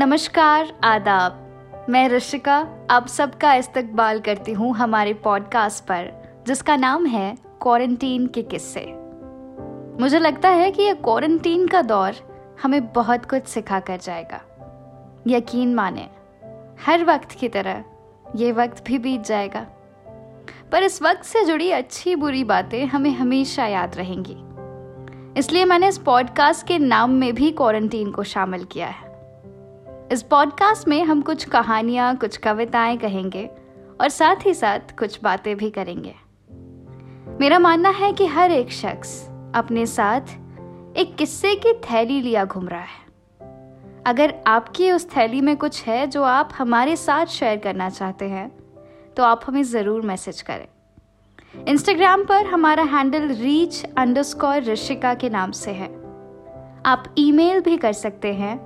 नमस्कार, आदाब। मैं ऋषिका, आप सबका इस्तकबाल करती हूँ हमारे पॉडकास्ट पर, जिसका नाम है क्वारंटीन के किस्से। मुझे लगता है कि यह क्वारंटीन का दौर हमें बहुत कुछ सिखा कर जाएगा। यकीन माने, हर वक्त की तरह ये वक्त भी बीत जाएगा। पर इस वक्त से जुड़ी अच्छी बुरी बातें हमें हमेशा याद रहेंगी। इसलिए मैंने इस पॉडकास्ट के नाम में भी क्वारंटीन को शामिल किया है। इस पॉडकास्ट में हम कुछ कहानियाँ, कुछ कविताएँ कहेंगे और साथ ही साथ कुछ बातें भी करेंगे। मेरा मानना है कि हर एक शख्स अपने साथ एक किस्से की थैली लिया घूम रहा है। अगर आपकी उस थैली में कुछ है जो आप हमारे साथ शेयर करना चाहते हैं तो आप हमें ज़रूर मैसेज करें। इंस्टाग्राम पर हमारा हैंडल रीच अंडरस्कोर ऋषिका के नाम से है। आप ईमेल भी कर सकते हैं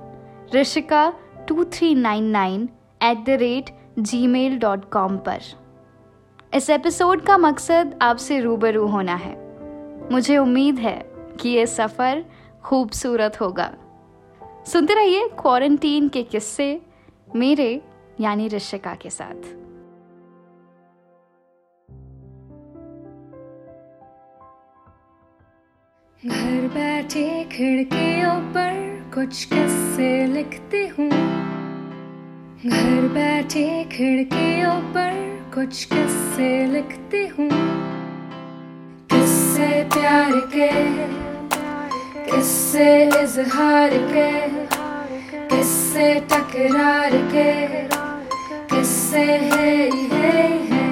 Rishika two three nine nine eight the rate Gmail dot com पर। इस एपिसोड का मकसद आपसे रूबरू होना है। मुझे उम्मीद है कि ये सफ़र खूबसूरत होगा। सुनते रहिए क्वारंटीन के किस्से मेरे यानी ऋषिका के साथ। घर बैठे खिड़कियों पर कुछ किस्से लिखती हूँ। घर बैठे खिड़कियों पर कुछ किस्से लिखती हूँ। किस्से प्यार के, किस्से इजहार के, किस्से टकरार के, किस्से है है है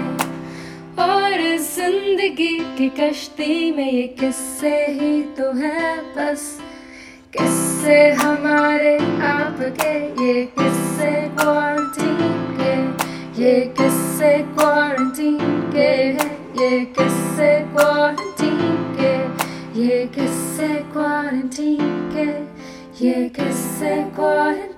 और ज़िंदगी की कश्ती में ये किस्से ही तो है बस। किस्से हमारे आपके ये किससे क्वारंटीन के? ये किससे क्वारंटीन के ये किससे क्वारंटीन के? ये किससे क्वारंटीन के? ये किससे क्वारंटीन